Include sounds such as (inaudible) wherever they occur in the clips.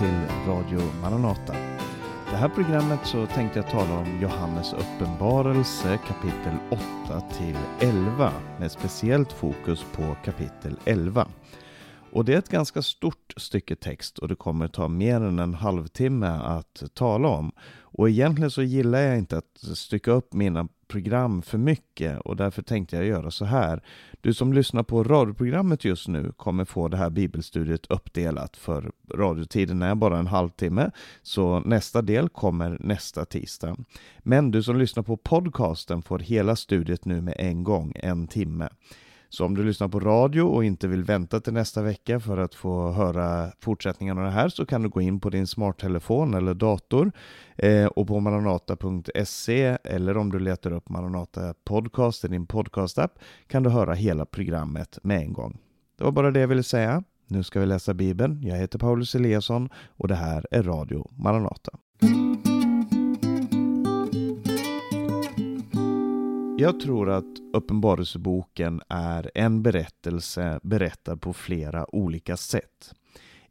till Radio Maranata. Det här programmet så tänkte jag tala om Johannes uppenbarelse kapitel 8 till 11 med speciellt fokus på kapitel 11. Och det är ett ganska stort stycke text och det kommer ta mer än en halvtimme att tala om. Och egentligen så gillar jag inte att stycka upp mina program för mycket och därför tänkte jag göra så här. Du som lyssnar på radioprogrammet just nu kommer få det här bibelstudiet uppdelat för radiotiden är bara en halvtimme så nästa del kommer nästa tisdag. Men du som lyssnar på podcasten får hela studiet nu med en gång, en timme. Så om du lyssnar på radio och inte vill vänta till nästa vecka för att få höra fortsättningen av det här så kan du gå in på din smarttelefon eller dator eh, och på maranata.se eller om du letar upp Maranata Podcast i din podcastapp kan du höra hela programmet med en gång. Det var bara det jag ville säga. Nu ska vi läsa Bibeln. Jag heter Paulus Eliasson och det här är Radio Maranata. Jag tror att Uppenbarelseboken är en berättelse berättad på flera olika sätt.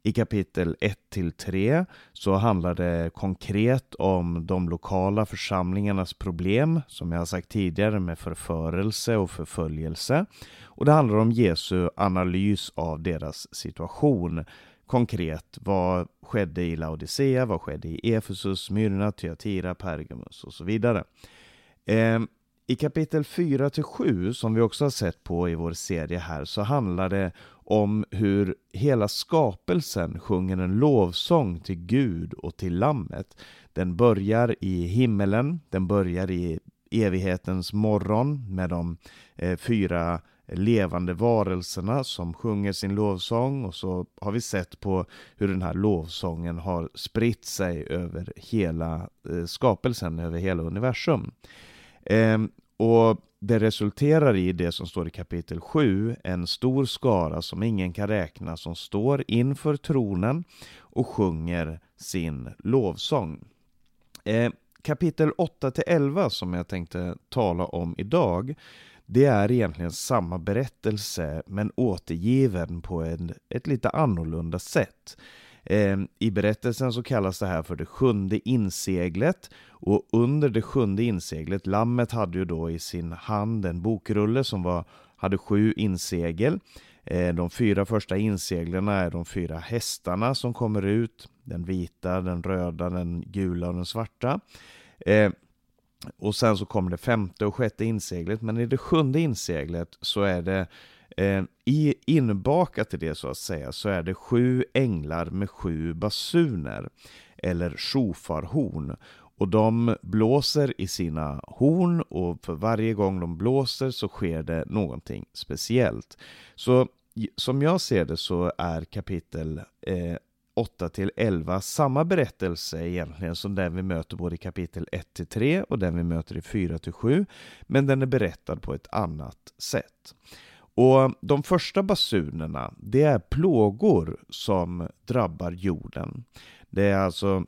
I kapitel 1-3 så handlar det konkret om de lokala församlingarnas problem, som jag har sagt tidigare, med förförelse och förföljelse. Och det handlar om Jesu analys av deras situation. Konkret, vad skedde i Laodicea, vad skedde i Efesus, Myrna, Thyatira, Pergamus och så vidare. Ehm, i kapitel 4-7, som vi också har sett på i vår serie här, så handlar det om hur hela skapelsen sjunger en lovsång till Gud och till Lammet. Den börjar i himmelen, den börjar i evighetens morgon med de eh, fyra levande varelserna som sjunger sin lovsång och så har vi sett på hur den här lovsången har spritt sig över hela eh, skapelsen, över hela universum. Ehm, och det resulterar i det som står i kapitel 7, en stor skara som ingen kan räkna som står inför tronen och sjunger sin lovsång. Eh, kapitel 8 11 som jag tänkte tala om idag, det är egentligen samma berättelse men återgiven på en, ett lite annorlunda sätt. Eh, I berättelsen så kallas det här för det sjunde inseglet och under det sjunde inseglet, lammet hade ju då i sin hand en bokrulle som var, hade sju insegel. Eh, de fyra första inseglerna är de fyra hästarna som kommer ut, den vita, den röda, den gula och den svarta. Eh, och sen så kommer det femte och sjätte inseglet, men i det sjunde inseglet så är det Eh, i, inbakat i det så att säga så är det sju änglar med sju basuner eller shofarhorn och de blåser i sina horn och för varje gång de blåser så sker det någonting speciellt. Så som jag ser det så är kapitel eh, 8 till 11 samma berättelse egentligen som den vi möter både i kapitel 1 till 3 och den vi möter i 4 till 7 men den är berättad på ett annat sätt. Och de första basunerna, det är plågor som drabbar jorden. Det är alltså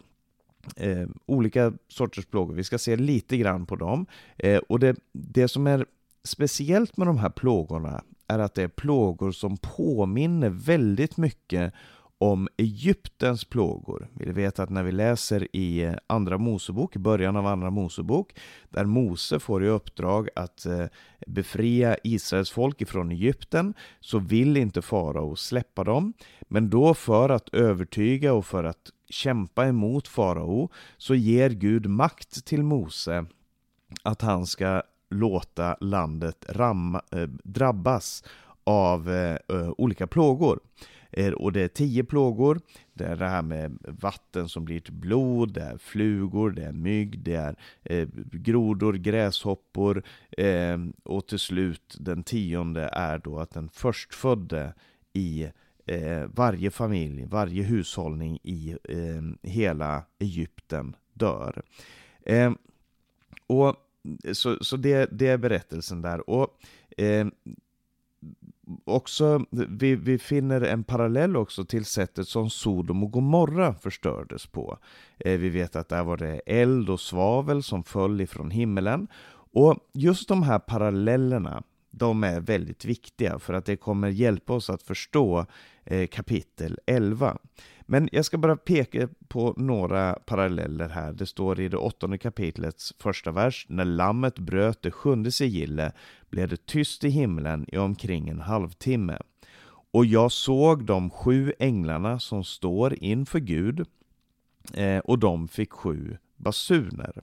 eh, olika sorters plågor. Vi ska se lite grann på dem. Eh, och det, det som är speciellt med de här plågorna är att det är plågor som påminner väldigt mycket om Egyptens plågor. Vi vet att när vi läser i eh, Andra Mosebok, i början av Andra Mosebok, där Mose får i uppdrag att eh, befria Israels folk ifrån Egypten, så vill inte farao släppa dem. Men då för att övertyga och för att kämpa emot farao, så ger Gud makt till Mose att han ska låta landet ram, äh, eh, drabbas av äh, olika plågor. Eh, och det är tio plågor. Det är det här med vatten som blir till blod, det är flugor, det är mygg, det är eh, grodor, gräshoppor eh, och till slut den tionde är då att den förstfödde i eh, varje familj, varje hushållning i eh, hela Egypten dör. Eh, och så, så det, det är berättelsen där. Och också, vi, vi finner en parallell också till sättet som Sodom och Gomorra förstördes på. Eh, vi vet att där var det eld och svavel som föll ifrån himmelen. Och just de här parallellerna de är väldigt viktiga för att det kommer hjälpa oss att förstå eh, kapitel 11. Men jag ska bara peka på några paralleller här. Det står i det åttonde kapitlets första vers. När lammet bröt det sjunde sigillet blev det tyst i himlen i omkring en halvtimme. Och jag såg de sju änglarna som står inför Gud eh, och de fick sju basuner.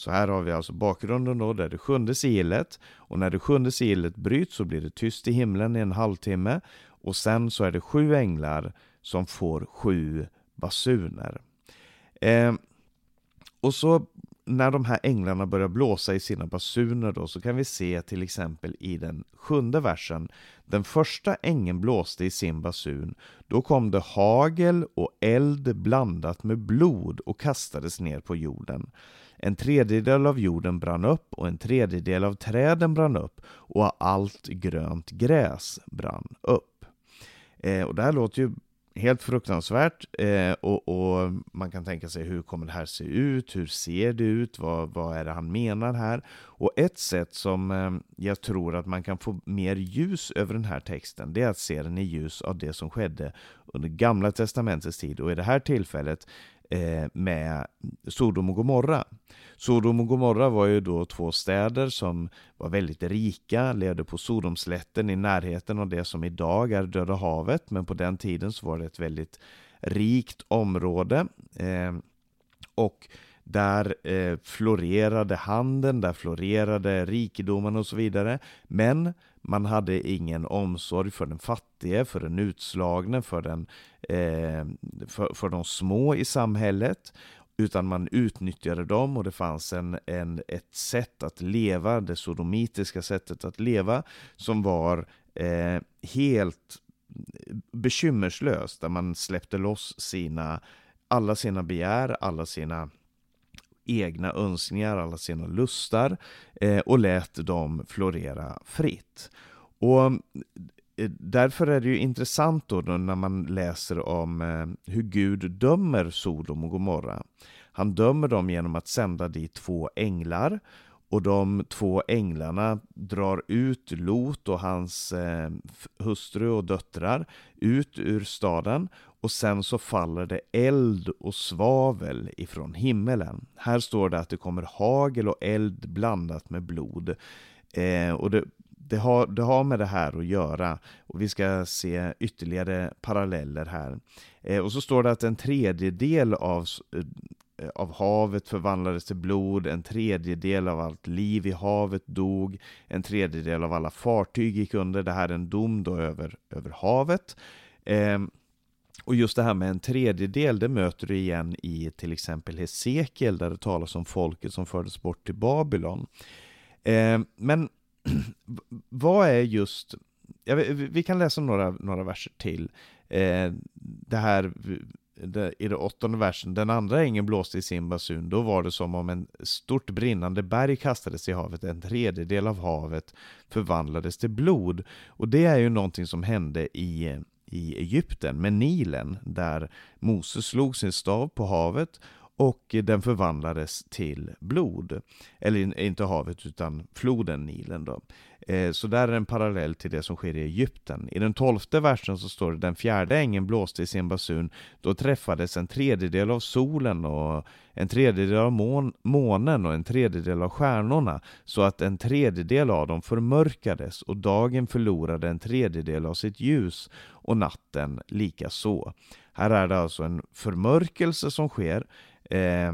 Så här har vi alltså bakgrunden då, är det sjunde sigillet och när det sjunde sigillet bryts så blir det tyst i himlen i en halvtimme och sen så är det sju änglar som får sju basuner. Eh, och så när de här änglarna börjar blåsa i sina basuner då, så kan vi se till exempel i den sjunde versen. Den första ängeln blåste i sin basun. Då kom det hagel och eld blandat med blod och kastades ner på jorden. En tredjedel av jorden brann upp och en tredjedel av träden brann upp och allt grönt gräs brann upp. Eh, och det här låter ju helt fruktansvärt eh, och, och, man kan tänka sig hur kommer det här se ut? Hur ser det ut? Vad, vad är det han menar här? Och ett sätt som eh, jag tror att man kan få mer ljus över den här texten, det är att se den i ljus av det som skedde under Gamla Testamentets tid och i det här tillfället Eh, med Sodom och Gomorra. Sodom och Gomorra var ju då två städer som var väldigt rika, levde på Sodomslätten i närheten av det som idag är Döda havet, men på den tiden så var det ett väldigt rikt område. Eh, och där eh, florerade handeln, där florerade rikedomen och så vidare. Men man hade ingen omsorg för den fattige, för den utslagne, för, den, eh, för, för de små i samhället utan man utnyttjade dem och det fanns en, en, ett sätt att leva, det sodomitiska sättet att leva, som var eh, helt bekymmerslöst, där man släppte loss sina, alla sina begär, alla sina egna önskningar, alla sina lustar eh, och lät dem florera fritt. Och eh, Därför är det ju intressant då, då när man läser om eh, hur Gud dömer Sodom och Gomorra. Han dömer dem genom att sända dit två änglar och de två änglarna drar ut Lot och hans eh, hustru och döttrar ut ur staden och sen så faller det eld och svavel ifrån himmelen. Här står det att det kommer hagel och eld blandat med blod. Eh, och det, det, har, det har med det här att göra och vi ska se ytterligare paralleller här. Eh, och så står det att en tredjedel av Eh, av havet förvandlades till blod, en tredjedel av allt liv i havet dog, en tredjedel av alla fartyg gick under. Det här är en dom då över, över havet. Eh, och just det här med en tredjedel, det möter du igen i till exempel Hesekiel, där det talas om folket som fördes bort till Babylon. Eh, men (clears throat) vad är just, ja, vi kan läsa några, några verser till. Eh, det här i den åttonde versen, den andra ängeln blåste i sin basun, då var det som om en stort brinnande berg kastades i havet, en tredjedel av havet förvandlades till blod. Och det är ju någonting som hände i, i Egypten med Nilen, där Moses slog sin stav på havet och den förvandlades till blod. Eller inte havet utan floden Nilen då. Eh, så där är en parallell till det som sker i Egypten. I den tolfte versen så står det den fjärde ängeln blåste i sin basun. Då träffades en tredjedel av solen och en tredjedel av mån månen och en tredjedel av stjärnorna så att en tredjedel av dem förmörkades och dagen förlorade en tredjedel av sitt ljus och natten lika så. Här är det alltså en förmörkelse som sker Eh,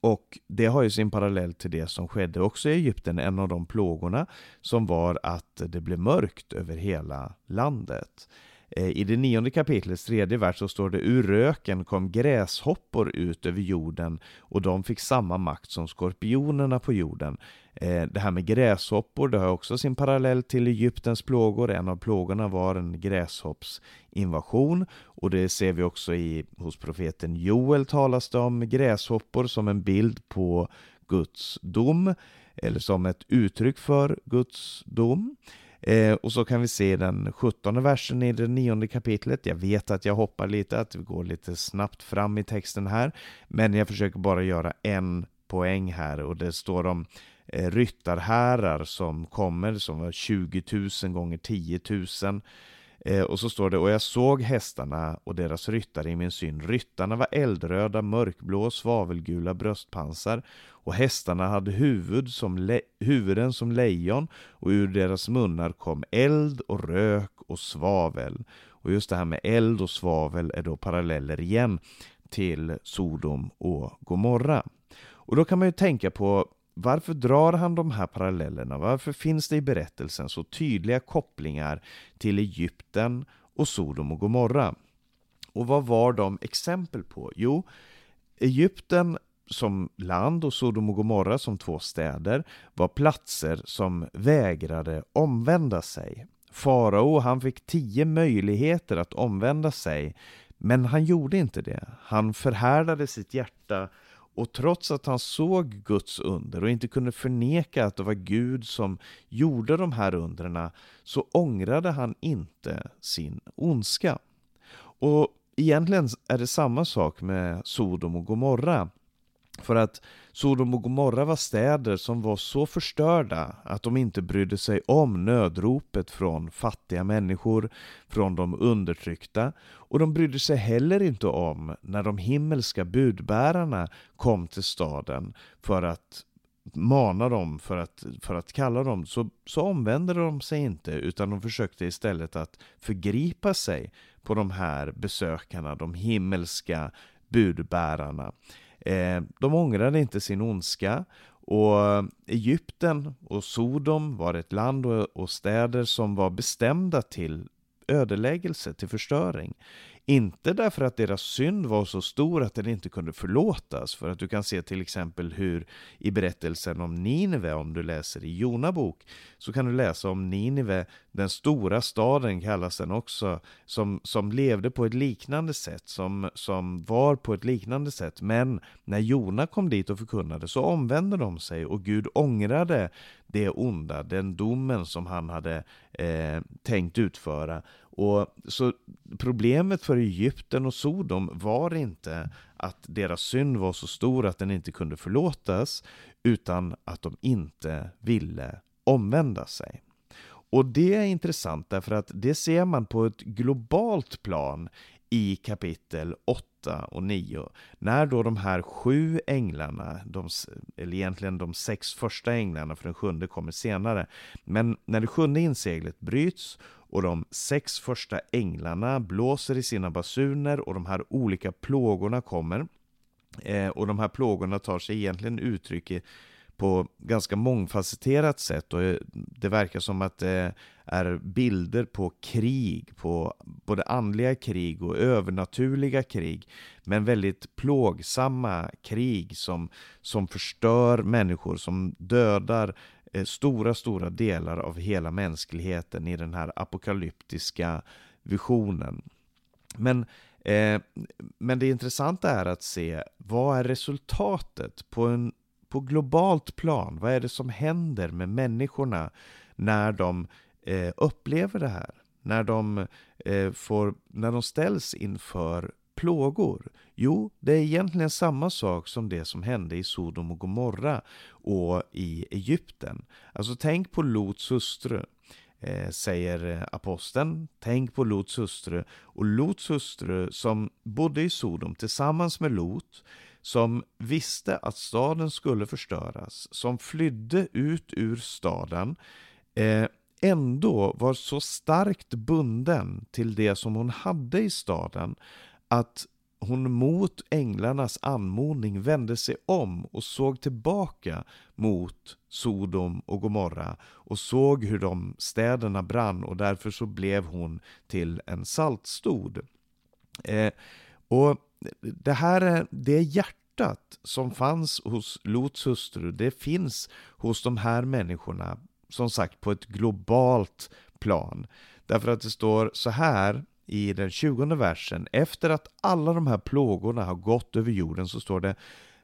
och det har ju sin parallell till det som skedde också i Egypten, en av de plågorna som var att det blev mörkt över hela landet. Eh, I det nionde kapitlets tredje vers så står det ur röken kom gräshoppor ut över jorden och de fick samma makt som skorpionerna på jorden. Eh, det här med gräshoppor, det har också sin parallell till Egyptens plågor. En av plågorna var en gräshoppsinvasion och det ser vi också i, hos profeten Joel talas det om gräshoppor som en bild på Guds dom eller som ett uttryck för Guds dom. Eh, och så kan vi se den 17 versen i det nionde kapitlet. Jag vet att jag hoppar lite, att vi går lite snabbt fram i texten här, men jag försöker bara göra en poäng här och det står om eh, ryttarhärar som kommer som var 20 000 gånger 10 000 Eh, och så står det, och jag såg hästarna och deras ryttare i min syn. Ryttarna var eldröda, mörkblå, svavelgula bröstpansar och hästarna hade huvud som huvuden som lejon och ur deras munnar kom eld och rök och svavel. Och just det här med eld och svavel är då paralleller igen till Sodom och Gomorra. Och då kan man ju tänka på varför drar han de här parallellerna? Varför finns det i berättelsen så tydliga kopplingar till Egypten och Sodom och Gomorra? Och vad var de exempel på? Jo, Egypten som land och Sodom och Gomorra som två städer var platser som vägrade omvända sig. Farao han fick tio möjligheter att omvända sig men han gjorde inte det. Han förhärdade sitt hjärta och trots att han såg Guds under och inte kunde förneka att det var Gud som gjorde de här undren så ångrade han inte sin ondska. Och egentligen är det samma sak med Sodom och Gomorra. För att Sodom och Gomorra var städer som var så förstörda att de inte brydde sig om nödropet från fattiga människor, från de undertryckta. Och de brydde sig heller inte om när de himmelska budbärarna kom till staden för att mana dem, för att, för att kalla dem, så, så omvände de sig inte utan de försökte istället att förgripa sig på de här besökarna, de himmelska budbärarna. Eh, de ångrade inte sin ondska och Egypten och Sodom var ett land och städer som var bestämda till ödeläggelse, till förstöring. Inte därför att deras synd var så stor att den inte kunde förlåtas, för att du kan se till exempel hur i berättelsen om Nineve, om du läser i Jona bok, så kan du läsa om Nineve, den stora staden kallas den också, som, som levde på ett liknande sätt, som, som var på ett liknande sätt. Men när Jona kom dit och förkunnade så omvände de sig och Gud ångrade det onda, den domen som han hade eh, tänkt utföra. Och så Problemet för Egypten och Sodom var inte att deras synd var så stor att den inte kunde förlåtas, utan att de inte ville omvända sig. Och det är intressant därför att det ser man på ett globalt plan i kapitel 8 och 9. När då de här sju änglarna, de, eller egentligen de sex första änglarna, för den sjunde kommer senare. Men när det sjunde inseglet bryts och de sex första änglarna blåser i sina basuner och de här olika plågorna kommer. Eh, och de här plågorna tar sig egentligen uttryck i på ganska mångfacetterat sätt och eh, det verkar som att det är bilder på krig, på både andliga krig och övernaturliga krig, men väldigt plågsamma krig som, som förstör människor, som dödar Eh, stora, stora delar av hela mänskligheten i den här apokalyptiska visionen. Men Eh, men det intressanta är att se vad är resultatet på en på globalt plan, vad är det som händer med människorna när de eh, upplever det här? När de, eh, får, när de ställs inför plågor? Jo, det är egentligen samma sak som det som hände i Sodom och Gomorra och i Egypten. Alltså tänk på Lots hustru. Eh, säger aposteln. Tänk på Lots hustru. Och Lots hustru som bodde i Sodom tillsammans med Lot som visste att staden skulle förstöras, som flydde ut ur staden, eh, ändå var så starkt bunden till det som hon hade i staden att hon mot änglarnas anmodning vände sig om och såg tillbaka mot Sodom och Gomorra och såg hur de städerna brann och därför så blev hon till en saltstod. Eh, och det här är det hjärtat som fanns hos Lots hustru, det finns hos de här människorna, som sagt på ett globalt plan. Därför att det står så här i den 20 versen, efter att alla de här plågorna har gått över jorden så står det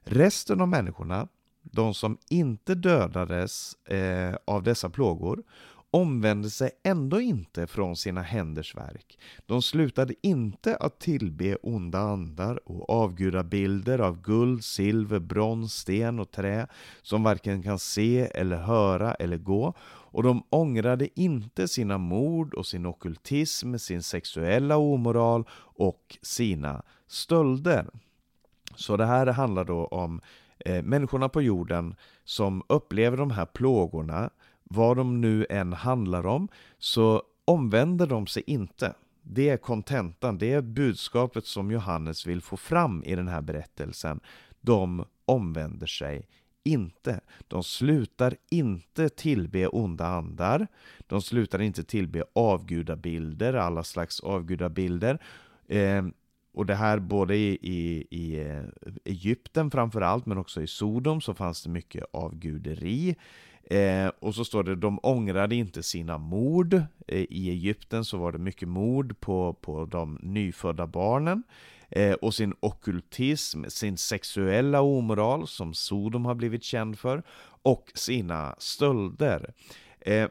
resten av människorna, de som inte dödades eh, av dessa plågor omvände sig ändå inte från sina händers verk. De slutade inte att tillbe onda andar och avgudabilder av guld, silver, brons, sten och trä som varken kan se eller höra eller gå och de ångrade inte sina mord och sin okultism, sin sexuella omoral och sina stölder. Så det här handlar då om eh, människorna på jorden som upplever de här plågorna, vad de nu än handlar om, så omvänder de sig inte. Det är kontentan, det är budskapet som Johannes vill få fram i den här berättelsen. De omvänder sig inte. De slutar inte tillbe onda andar. De slutar inte tillbe avgudabilder, alla slags avgudabilder. Eh, och det här både i, i, i eh, Egypten framförallt, men också i Sodom så fanns det mycket avguderi. Eh, och så står det, de ångrade inte sina mord. Eh, I Egypten så var det mycket mord på, på de nyfödda barnen. Eh, och sin okultism, sin sexuella omoral som Sodom har blivit känd för. Och sina stölder. Eh,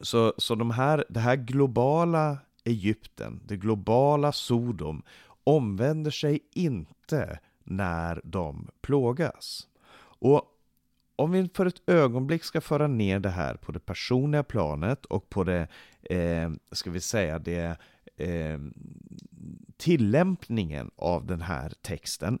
så, så de här, det här globala Egypten, det globala Sodom, omvänder sig inte när de plågas. Och om vi för ett ögonblick ska föra ner det här på det personliga planet och på det, eh, ska vi säga det, eh, tillämpningen av den här texten,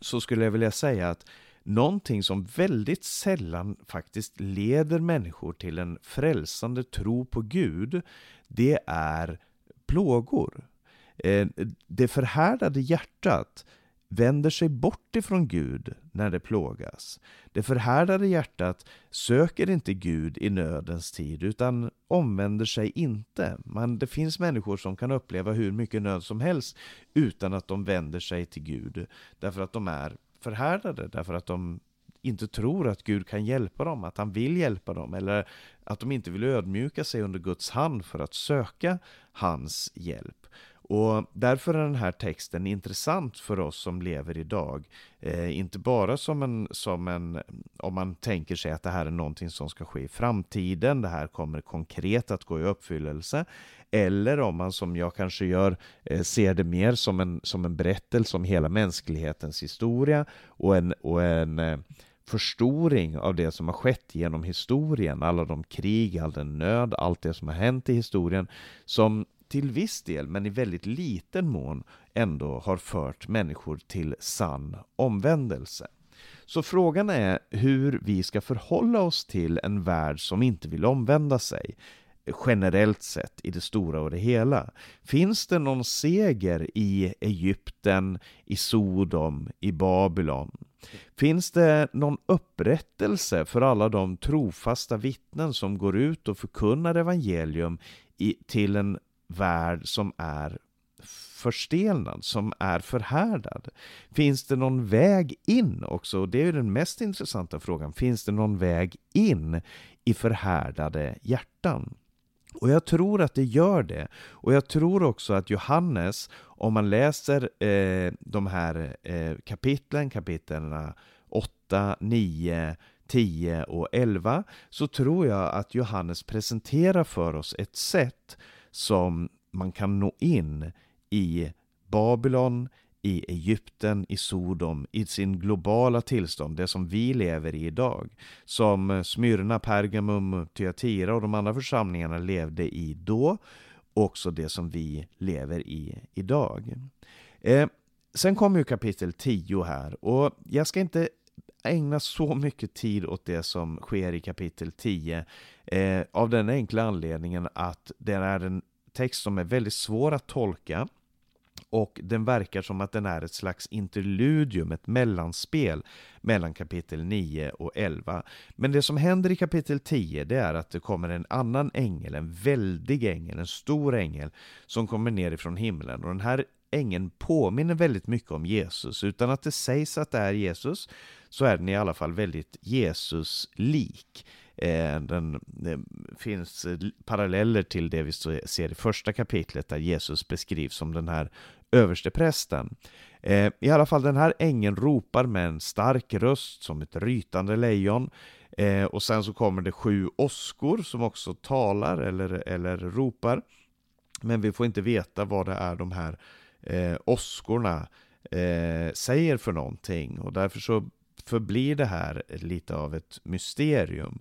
så skulle jag vilja säga att någonting som väldigt sällan faktiskt leder människor till en frälsande tro på Gud, det är plågor. Eh, det förhärdade hjärtat vänder sig bort ifrån Gud när det plågas. Det förhärdade hjärtat söker inte Gud i nödens tid utan omvänder sig inte. Men det finns människor som kan uppleva hur mycket nöd som helst utan att de vänder sig till Gud. Därför att de är förhärdade, därför att de inte tror att Gud kan hjälpa dem, att han vill hjälpa dem eller att de inte vill ödmjuka sig under Guds hand för att söka hans hjälp. Och därför är den här texten intressant för oss som lever idag. Eh, inte bara som en, som en, om man tänker sig att det här är någonting som ska ske i framtiden, det här kommer konkret att gå i uppfyllelse. Eller om man som jag kanske gör eh, ser det mer som en, som en berättelse om hela mänsklighetens historia och en, och en eh, förstoring av det som har skett genom historien, alla de krig, all den nöd, allt det som har hänt i historien, som till viss del, men i väldigt liten mån, ändå har fört människor till sann omvändelse. Så frågan är hur vi ska förhålla oss till en värld som inte vill omvända sig generellt sett i det stora och det hela. Finns det någon seger i Egypten, i Sodom, i Babylon? Finns det någon upprättelse för alla de trofasta vittnen som går ut och förkunnar evangelium i, till en värld som är förstelnad, som är förhärdad? Finns det någon väg in också? Det är ju den mest intressanta frågan. Finns det någon väg in i förhärdade hjärtan? Och jag tror att det gör det. Och jag tror också att Johannes, om man läser eh, de här eh, kapitlen, kapitlen 8, 9, 10 och 11, så tror jag att Johannes presenterar för oss ett sätt som man kan nå in i Babylon, i Egypten, i Sodom, i sin globala tillstånd, det som vi lever i idag. Som Smyrna, Pergamum, Thyatira och de andra församlingarna levde i då, också det som vi lever i idag. Eh, sen kommer ju kapitel 10 här och jag ska inte ägna så mycket tid åt det som sker i kapitel 10 eh, av den enkla anledningen att det är en text som är väldigt svår att tolka och den verkar som att den är ett slags interludium, ett mellanspel mellan kapitel 9 och 11. Men det som händer i kapitel 10 det är att det kommer en annan ängel, en väldig ängel, en stor ängel som kommer ner ifrån himlen och den här ängeln påminner väldigt mycket om Jesus. Utan att det sägs att det är Jesus så är den i alla fall väldigt Jesus-lik. Eh, den, det finns eh, paralleller till det vi ser i första kapitlet där Jesus beskrivs som den här översteprästen. Eh, I alla fall den här ängeln ropar med en stark röst som ett rytande lejon. Och sen så kommer det sju åskor som också talar eller, eller ropar. Men vi får inte veta vad det är de här åskorna säger för någonting. Och därför så förblir det här lite av ett mysterium.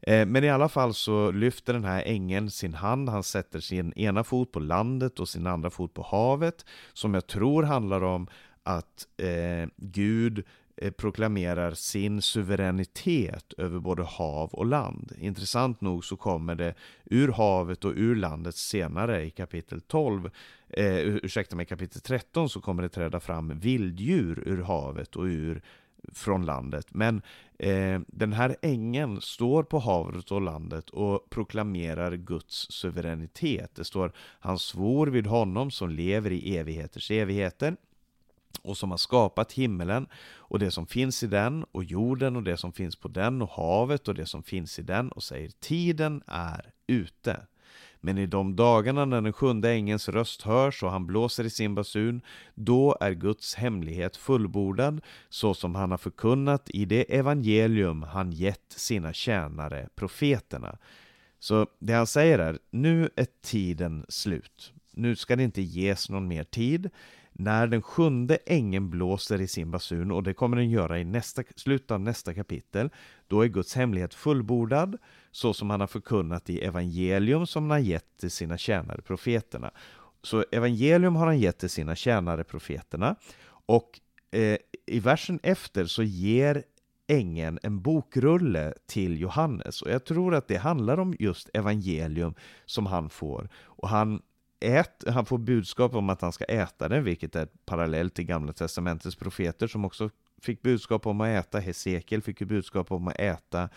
Eh, men i alla fall så lyfter den här ängeln sin hand, han sätter sin ena fot på landet och sin andra fot på havet, som jag tror handlar om att eh, Gud eh, proklamerar sin suveränitet över både hav och land. Intressant nog så kommer det ur havet och ur landet senare i kapitel 12, eh, ursäkta mig, kapitel 13 så kommer det träda fram vilddjur ur havet och ur från landet. Men eh, den här ängeln står på havet och landet och proklamerar Guds suveränitet. Det står han svor vid honom som lever i evigheters evigheter och som har skapat himmelen och det som finns i den och jorden och det som finns på den och havet och det som finns i den och säger tiden är ute. Men i de dagarna när den sjunde ängelns röst hörs och han blåser i sin basun, då är Guds hemlighet fullbordad, så som han har förkunnat i det evangelium han gett sina tjänare, profeterna. Så det han säger är, nu är tiden slut. Nu ska det inte ges någon mer tid. När den sjunde ängeln blåser i sin basun, och det kommer den göra i nästa, slutet av nästa kapitel, då är Guds hemlighet fullbordad, så som han har förkunnat i evangelium som han har gett till sina tjänare profeterna. Så evangelium har han gett till sina tjänare profeterna, och eh, i versen efter så ger ängeln en bokrulle till Johannes och jag tror att det handlar om just evangelium som han får. Och han ät, han får budskap om att han ska äta den, vilket är parallellt till Gamla Testamentets profeter som också fick budskap om att äta. Hesekiel fick ju budskap om att äta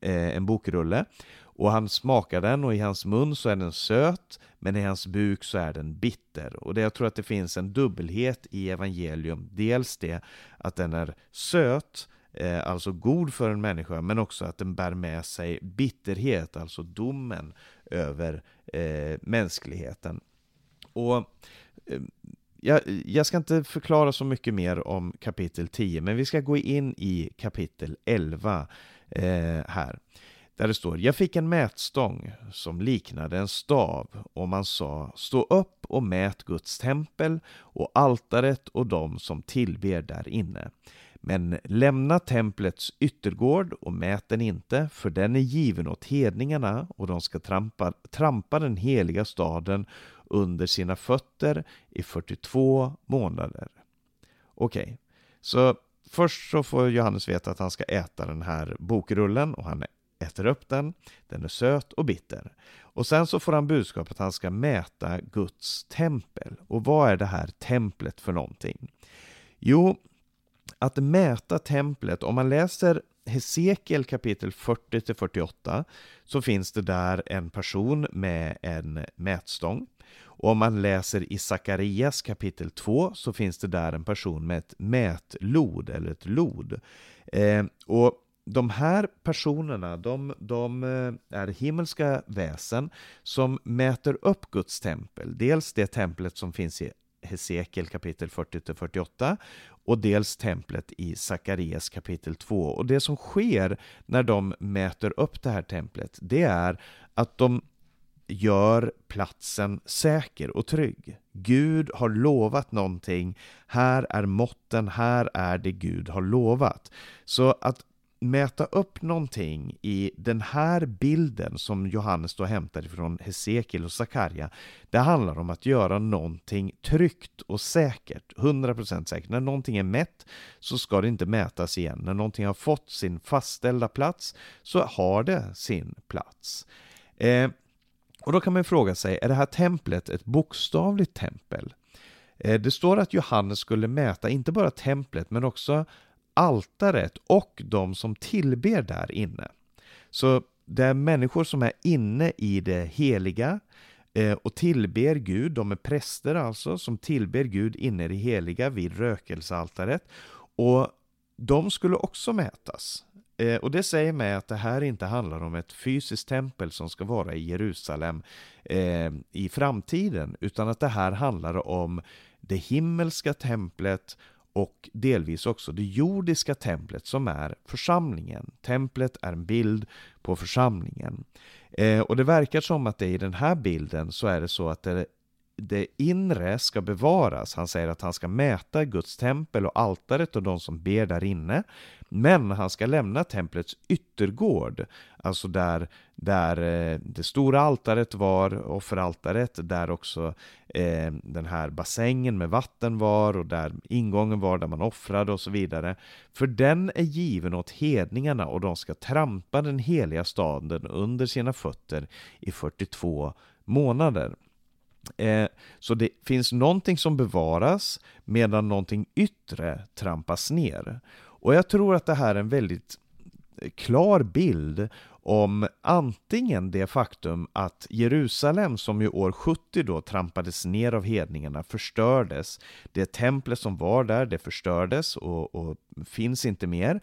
eh, en bokrulle. Och han smakar den och i hans mun så är den söt, men i hans buk så är den bitter. Och det, jag tror att det finns en dubbelhet i evangelium. Dels det att den är söt, eh, alltså god för en människa, men också att den bär med sig bitterhet, alltså domen över eh, mänskligheten. Och eh, jag, jag, ska inte förklara så mycket mer om kapitel 10, men vi ska gå in i kapitel 11 eh, här. Där det står, jag fick en mätstång som liknade en stav och man sa, stå upp och mät Guds tempel och altaret och de som tillber där inne. Men lämna templets yttergård och mät den inte, för den är given åt hedningarna och de ska trampa, trampa den heliga staden under sina fötter i 42 månader. Okej, okay. så först så får Johannes veta att han ska äta den här bokrullen och han äter upp den. Den är söt och bitter. Och sen så får han budskapet att han ska mäta Guds tempel. Och vad är det här templet för någonting? Jo, att mäta templet, om man läser Hesekiel kapitel 40-48 så finns det där en person med en mätstång. Och om man läser i Sakarias kapitel 2 så finns det där en person med ett mätlod eller ett lod. Eh, och de här personerna, de, de, eh, är himmelska väsen som mäter upp Guds tempel. Dels det templet som finns i Hesekiel kapitel 40-48 och dels templet i Sakarias kapitel 2. Och det som sker när de mäter upp det här templet, det är att de gör platsen säker och trygg. Gud har lovat någonting. Här är måtten, här är det Gud har lovat. Så att mäta upp någonting i den här bilden som Johannes då hämtar från Hesekiel och Sakarja. Det handlar om att göra någonting tryggt och säkert, 100% säkert. När någonting är mätt så ska det inte mätas igen. När någonting har fått sin fastställda plats så har det sin plats. Eh, och då kan man fråga sig, är det här templet ett bokstavligt tempel? Eh, det står att Johannes skulle mäta inte bara templet men också altaret och de som tillber där inne. Så det är människor som är inne i det heliga eh, och tillber Gud, de är präster alltså, som tillber Gud inne i det heliga vid rökelsealtaret. Och de skulle också mätas. Eh, och det säger mig att det här inte handlar om ett fysiskt tempel som ska vara i Jerusalem eh, i framtiden, utan att det här handlar om det himmelska templet och delvis också det jordiska templet som är församlingen. Templet är en bild på församlingen. Eh, och det verkar som att det i den här bilden så är det så att det det inre ska bevaras. Han säger att han ska mäta Guds tempel och altaret och de som ber där inne. Men han ska lämna templets yttergård, alltså där, där eh, det stora altaret var, offeraltaret, där också eh, den här bassängen med vatten var och där ingången var där man offrade och så vidare. För den är given åt hedningarna och de ska trampa den heliga staden under sina fötter i 42 månader. Eh, så det finns någonting som bevaras medan någonting yttre trampas ner. Och jag tror att det här är en väldigt eh, klar bild om antingen det faktum att Jerusalem som ju år 70 då trampades ner av hedningarna förstördes. Det templet som var där, det förstördes och, och finns inte mer.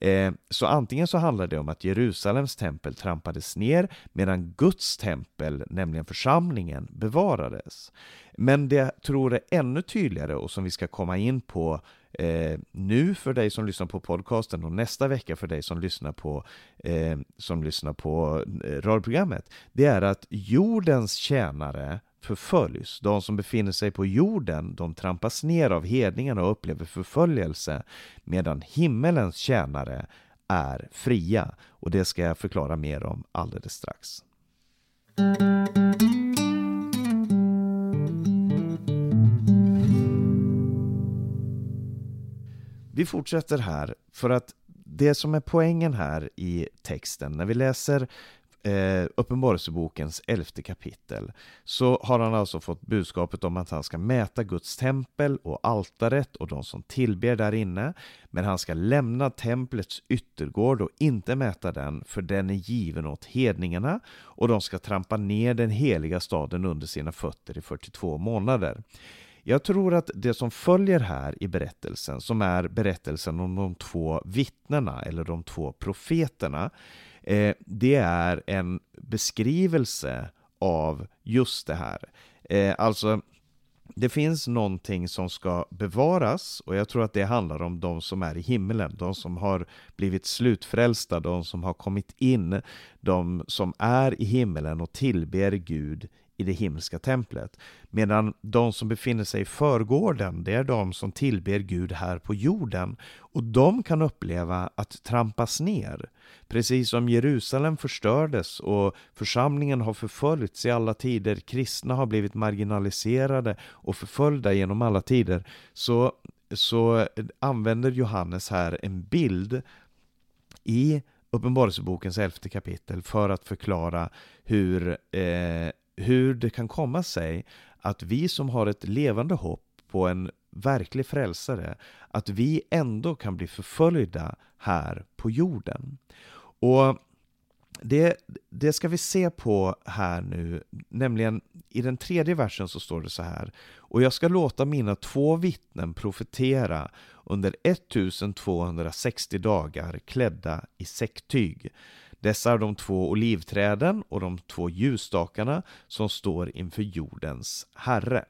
Eh, så antingen så handlar det om att Jerusalems tempel trampades ner medan Guds tempel, nämligen församlingen, bevarades. Men det jag tror är ännu tydligare och som vi ska komma in på eh, nu för dig som lyssnar på podcasten och nästa vecka för dig som lyssnar på, eh, som lyssnar på eh, radioprogrammet, det är att jordens tjänare förföljs. De som befinner sig på jorden, de trampas ner av hedningarna och upplever förföljelse, medan himmelens tjänare är fria. Och det ska jag förklara mer om alldeles strax. Vi fortsätter här, för att det som är poängen här i texten, när vi läser eh, Uppenbarelsebokens elfte kapitel så har han alltså fått budskapet om att han ska mäta Guds tempel och altaret och de som tillber där inne. Men han ska lämna templets yttergård och inte mäta den, för den är given åt hedningarna och de ska trampa ner den heliga staden under sina fötter i 42 månader. Jag tror att det som följer här i berättelsen, som är berättelsen om de två vittnena eller de två profeterna, eh, det är en beskrivelse av just det här. Eh, alltså, det finns någonting som ska bevaras och jag tror att det handlar om de som är i himlen, de som har blivit slutfrälsta, de som har kommit in, de som är i himlen och tillber Gud i det himmelska templet. Medan de som befinner sig i förgården, det är de som tillber Gud här på jorden. Och de kan uppleva att trampas ner. Precis som Jerusalem förstördes och församlingen har förföljts i alla tider, kristna har blivit marginaliserade och förföljda genom alla tider, så, så använder Johannes här en bild i Uppenbarelsebokens elfte kapitel för att förklara hur eh, hur det kan komma sig att vi som har ett levande hopp på en verklig frälsare, att vi ändå kan bli förföljda här på jorden. Och det, det ska vi se på här nu, nämligen i den tredje versen så står det så här. Och jag ska låta mina två vittnen profetera under 1260 dagar klädda i säcktyg. Dessa är de två olivträden och de två ljusstakarna som står inför jordens Herre.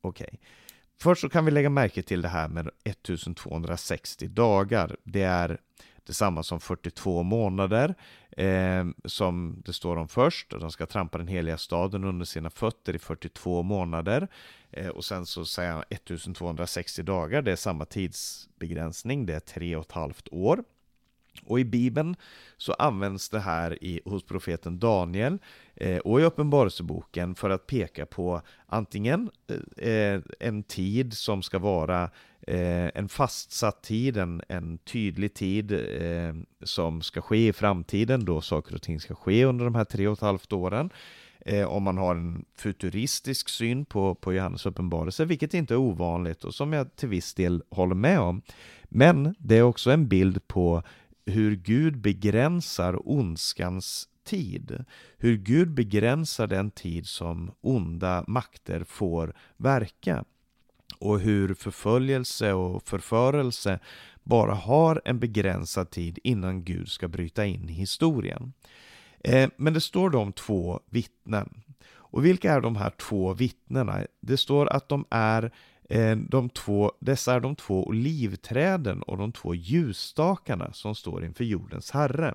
Okej. Okay. Först så kan vi lägga märke till det här med 1260 dagar. Det är detsamma som 42 månader eh, som det står om först. De ska trampa den heliga staden under sina fötter i 42 månader. Eh, och sen så säger han 1260 dagar, det är samma tidsbegränsning, det är tre och ett halvt år. Och i Bibeln så används det här i, hos profeten Daniel eh, och i Uppenbarelseboken för att peka på antingen eh, en tid som ska vara eh, en fastsatt tid, en, en tydlig tid eh, som ska ske i framtiden då saker och ting ska ske under de här tre och ett halvt åren. Eh, om man har en futuristisk syn på, på Johannes uppenbarelse, vilket inte är ovanligt och som jag till viss del håller med om. Men det är också en bild på hur Gud begränsar ondskans tid. Hur Gud begränsar den tid som onda makter får verka. och hur förföljelse och förförelse bara har en begränsad tid innan Gud ska bryta in i historien. Eh, men det står de två vittnen. Och vilka är de här två vittnena? Det står att de är Eh, de två, dessa är de två olivträden och de två ljusstakarna som står inför jordens herre.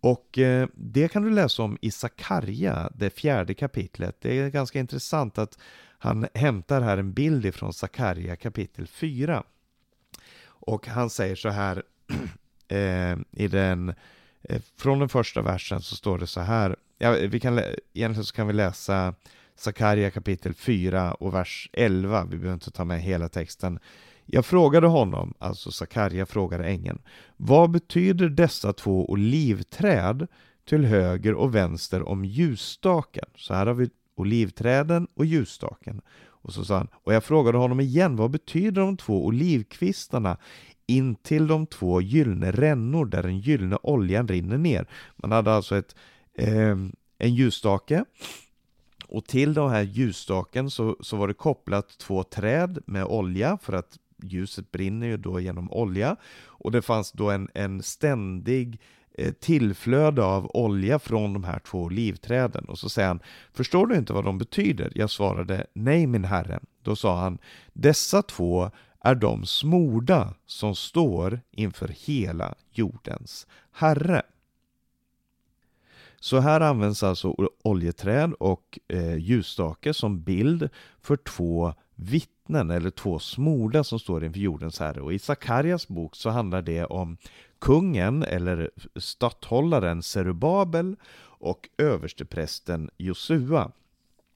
Och eh, det kan du läsa om i Sakarja, det fjärde kapitlet. Det är ganska intressant att han hämtar här en bild ifrån Sakarja kapitel 4. Och han säger så här (clears throat) eh, i den, från den första versen så står det så här, ja, vi kan, egentligen så kan vi läsa Sakarja kapitel 4 och vers 11, vi behöver inte ta med hela texten. Jag frågade honom, alltså Sakarja frågade ängeln, vad betyder dessa två olivträd till höger och vänster om ljusstaken? Så här har vi olivträden och ljusstaken. Och så sa han, och jag frågade honom igen, vad betyder de två olivkvistarna intill de två gyllene rännor där den gyllene oljan rinner ner? Man hade alltså ett, eh, en ljusstake och till den här ljusstaken så, så var det kopplat två träd med olja för att ljuset brinner ju då genom olja och det fanns då en, en ständig eh, tillflöde av olja från de här två olivträden. Och så säger han, förstår du inte vad de betyder? Jag svarade, nej min herre. Då sa han, dessa två är de smorda som står inför hela jordens herre. Så här används alltså oljeträd och eh, ljusstake som bild för två vittnen eller två smorda som står inför jordens herre. Och i Sakarias bok så handlar det om kungen eller statthållaren Serubabel och översteprästen Josua.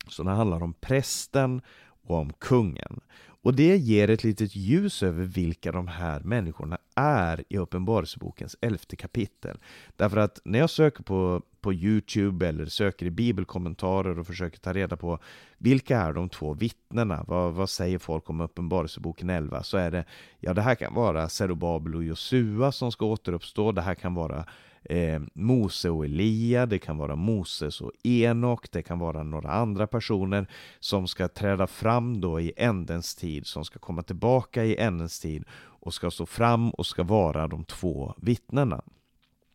Så det handlar om prästen och om kungen. Och det ger ett litet ljus över vilka de här människorna är i Uppenbarelsebokens elfte kapitel. Därför att när jag söker på, på Youtube eller söker i bibelkommentarer och försöker ta reda på vilka är de två vittnena, vad, vad säger folk om Uppenbarelseboken 11, så är det, ja det här kan vara Zerubabel och Josua som ska återuppstå, det här kan vara eh, Mose och Elia, det kan vara Moses och Enok, det kan vara några andra personer som ska träda fram då i ändens tid, som ska komma tillbaka i ändens tid och ska stå fram och ska vara de två vittnena.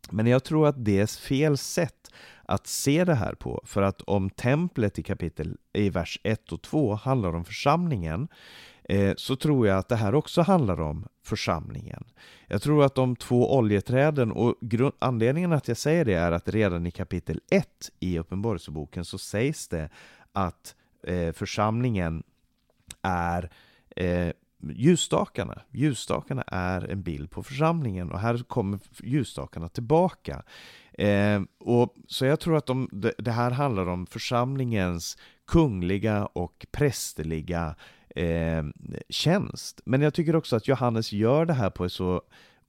Men jag tror att det är fel sätt att se det här på, för att om templet i kapitel i vers 1 och 2 handlar om församlingen, Eh, så tror jag att det här också handlar om församlingen. Jag tror att de två oljeträden, och anledningen att jag säger det är att redan i kapitel 1 i Uppenbarelseboken så sägs det att eh, församlingen är eh, ljusstakarna. Ljusstakarna är en bild på församlingen och här kommer ljusstakarna tillbaka. Eh, och, så jag tror att de, det här handlar om församlingens kungliga och prästerliga eh, tjänst. Men jag tycker också att Johannes gör det här på ett så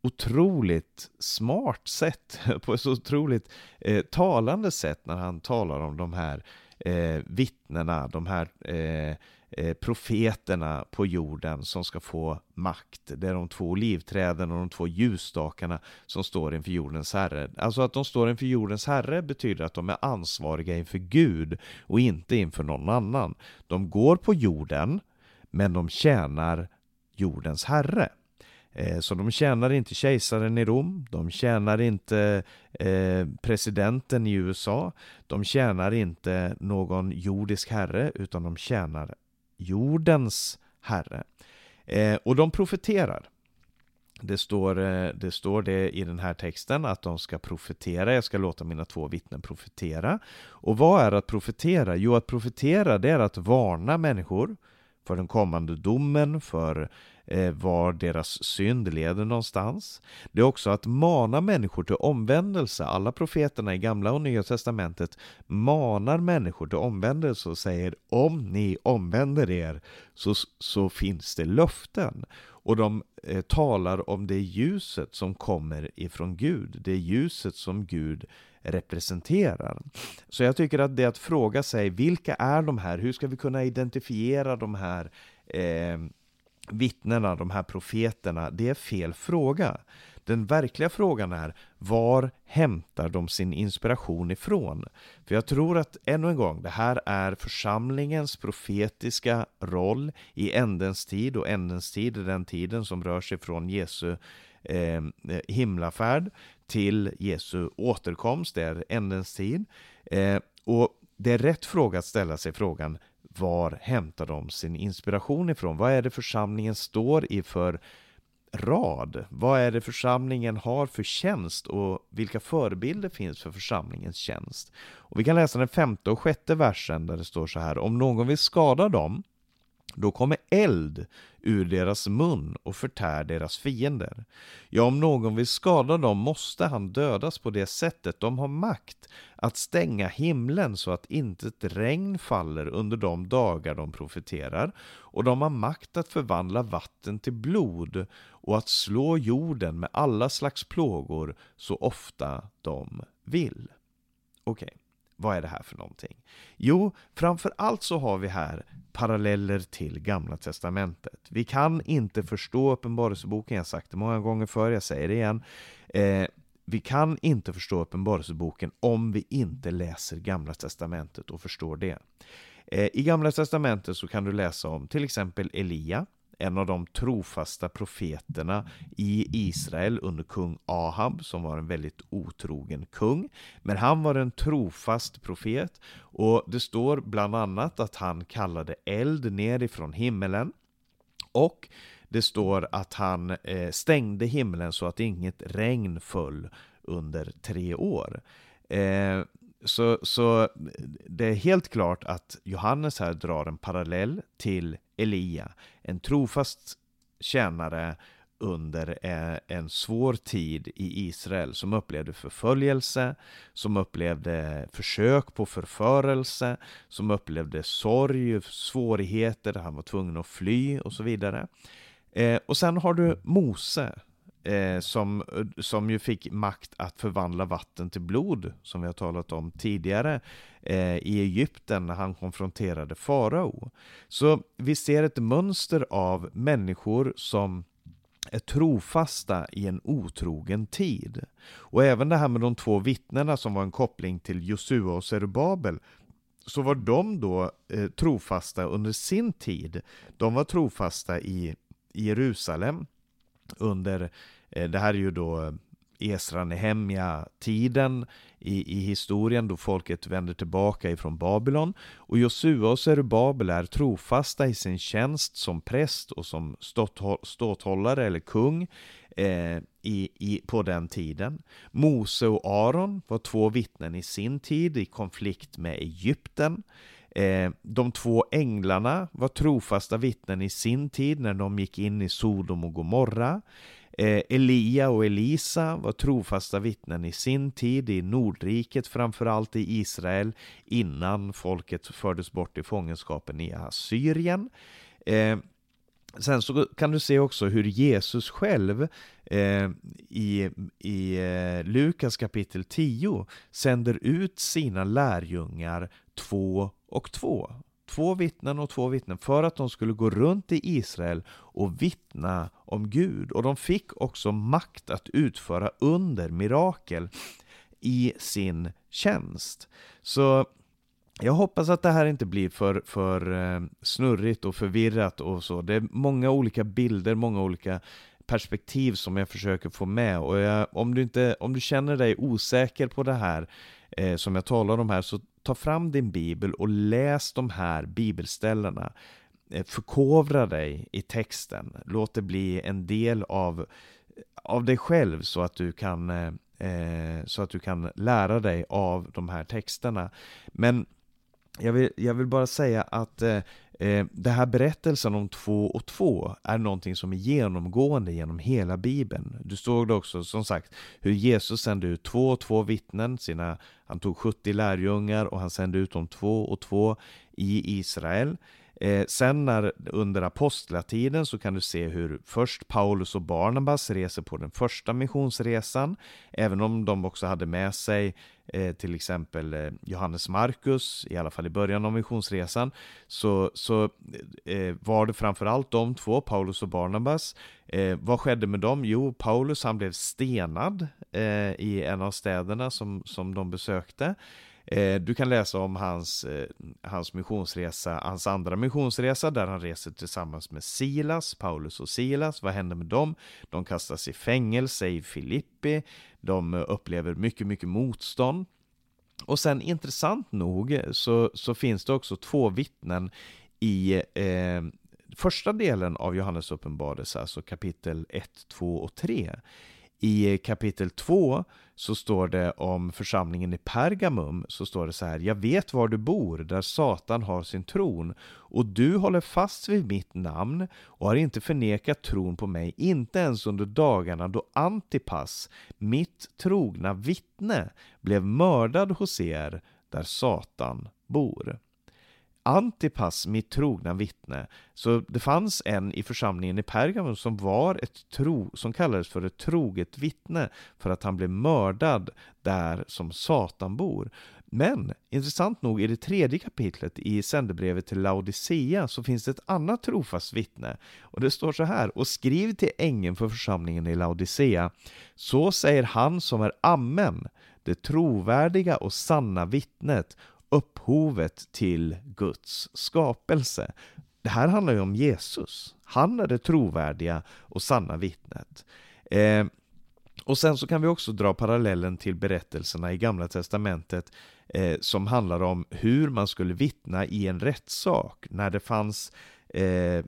otroligt smart sätt, (laughs) på ett så otroligt eh, talande sätt när han talar om de här eh, vittnena, de här eh, eh, profeterna på jorden som ska få makt. Det är de två olivträden och de två ljusstakarna som står inför jordens herre. Alltså att de står inför jordens herre betyder att de är ansvariga inför Gud och inte inför någon annan. De går på jorden, men de tjänar jordens herre. Eh, så de tjänar inte kejsaren i Rom, de tjänar inte eh, presidenten i USA, de tjänar inte någon jordisk herre, utan de tjänar jordens herre. Eh, och de profeterar. Det står, det står det i den här texten att de ska profetera, jag ska låta mina två vittnen profetera. Och vad är att profetera? Jo, att profetera det är att varna människor för den kommande domen, för Eh, var deras synd leder någonstans. Det är också att mana människor till omvändelse. Alla profeterna i Gamla och Nya Testamentet manar människor till omvändelse och säger om ni omvänder er så, så finns det löften. Och de eh, talar om det ljuset som kommer ifrån Gud, det ljuset som Gud representerar. Så jag tycker att det är att fråga sig, vilka är de här? Hur ska vi kunna identifiera de här eh, vittnena, de här profeterna? Det är fel fråga. den verkliga frågan är var hämtar de sin inspiration ifrån? För jag tror att, ännu en gång, det här är församlingens profetiska roll i ändens tid och ändens tid är den tiden som rör sig från Jesu eh, himlafärd till Jesu återkomst, det är ändens tid. Eh, och det är rätt fråga att ställa sig frågan var hämtar de sin inspiration ifrån? Vad är det församlingen står i för rad? Vad är det församlingen har för tjänst och vilka förebilder finns för församlingens tjänst? Och vi kan läsa den femte och sjätte versen där det står så här. Om någon vill skada dem då kommer eld ur deras mun och förtär deras fiender. Ja, om någon vill skada dem måste han dödas på det sättet. De har makt att stänga himlen så att inte ett regn faller under de dagar de profeterar. Och de har makt att förvandla vatten till blod och att slå jorden med alla slags plågor så ofta de vill. Okej. Okay. Vad är det här för någonting? Jo, framför allt så har vi här paralleller till Gamla Testamentet. Vi kan inte förstå Uppenbarelseboken, jag har sagt det många gånger förr, jag säger det igen. Eh, vi kan inte förstå Uppenbarelseboken om vi inte läser Gamla Testamentet och förstår det. Eh, I Gamla Testamentet så kan du läsa om till exempel Elia, en av de trofasta profeterna i Israel under kung Ahab som var en väldigt otrogen kung. Men han var en trofast profet och det står bland annat att han kallade eld nerifrån himmelen och det står att han eh, stängde himlen så att inget regn föll under tre år. Eh, så, så det är helt klart att Johannes här drar en parallell till Elia, en trofast tjänare under eh, en svår tid i Israel som upplevde förföljelse, som upplevde försök på förförelse, som upplevde sorg, svårigheter, han var tvungen att fly och så vidare. Eh, och sen har du Mose eh, som, eh, som ju fick makt att förvandla vatten till blod, som vi har talat om tidigare, eh, i Egypten när han konfronterade farao. Så vi ser ett mönster av människor som är trofasta i en otrogen tid. Och även det här med de två vittnena som var en koppling till Josua och Zerubabel så var de då eh, trofasta under sin tid. De var trofasta i Jerusalem under, eh, det här är ju då eh, Esra Nehemja-tiden i, i historien då folket vänder tillbaka ifrån Babylon. Och Josua och Zerubabel är trofasta i sin tjänst som präst och som ståthållare eller kung eh, i, i, på den tiden. Mose och Aron var två vittnen i sin tid i konflikt med Egypten. Eh, de två änglarna var trofasta vittnen i sin tid när de gick in i Sodom och Gomorra. Eh, Elia och Elisa var trofasta vittnen i sin tid i Nordriket, framförallt i Israel, innan folket fördes bort i fångenskapen i Assyrien. Eh, sen så kan du se också hur Jesus själv eh, i, i eh, Lukas kapitel 10 sänder ut sina lärjungar två och två. Två vittnen och två vittnen för att de skulle gå runt i Israel och vittna om Gud. Och de fick också makt att utföra under, mirakel, i sin tjänst. Så jag hoppas att det här inte blir för, för eh, snurrigt och förvirrat och så. Det är många olika bilder, många olika perspektiv som jag försöker få med. Och jag, om, du inte, om du känner dig osäker på det här eh, som jag talar om här, så ta fram din bibel och läs de här bibelställena. Eh, förkovra dig i texten. Låt det bli en del av, av dig själv så att du kan eh, eh så att du kan lära dig av de här texterna. Men jag vill, jag vill bara säga att eh, eh, den här berättelsen om två och två är någonting som är genomgående genom hela Bibeln. Du såg det också som sagt hur Jesus sände ut två och två vittnen, sina, han tog 70 lärjungar och han sände ut dem två och två i Israel. Eh, sen när, under apostlatiden så kan du se hur först Paulus och Barnabas reser på den första missionsresan, även om de också hade med sig eh, till exempel eh, Johannes Markus, i alla fall i början av missionsresan, så, så eh, var det framförallt de två, Paulus och Barnabas. Eh, vad skedde med dem? Jo, Paulus han blev stenad eh, i en av städerna som, som de besökte. Eh, du kan läsa om hans, eh, hans missionsresa, hans andra missionsresa där han reser tillsammans med Silas, Paulus och Silas. Vad händer med dem? De kastas i fängelse i Filippi. De eh, upplever mycket, mycket motstånd. Och sen intressant nog så, så finns det också två vittnen i eh, första delen av Johannes uppenbarelse, alltså kapitel 1, 2 och 3. I kapitel 2 så står det om församlingen i Pergamum, så står det så här, jag vet var du bor, där Satan har sin tron, och du håller fast vid mitt namn och har inte förnekat tron på mig, inte ens under dagarna då Antipas, mitt trogna vittne, blev mördad hos er, där Satan bor. Antipas, mitt trogna vittne. Så det fanns en i församlingen i Pergamon som var ett tro, som kallades för ett troget vittne för att han blev mördad där som Satan bor. Men intressant nog i det tredje kapitlet i sändebrevet till Laodicea så finns det ett annat trofast vittne. Och det står så här, och skriv till ängeln för församlingen i Laodicea. Så säger han som är Amen, det trovärdiga och sanna vittnet upphovet till Guds skapelse. Det här handlar ju om Jesus. Han är det trovärdiga och sanna vittnet. Eh, och sen så kan vi också dra parallellen till berättelserna i Gamla Testamentet eh, som handlar om hur man skulle vittna i en rättssak. När det fanns eh,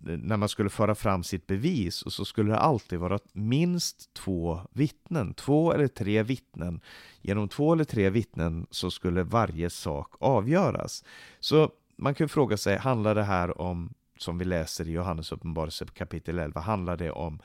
när man skulle föra fram sitt bevis och så skulle det alltid vara minst två vittnen, två eller tre vittnen. Genom två eller tre vittnen så skulle varje sak avgöras. Så man kan fråga sig, handlar det här om, som vi läser i Johannes uppenbarelse kapitel 11, handlar det om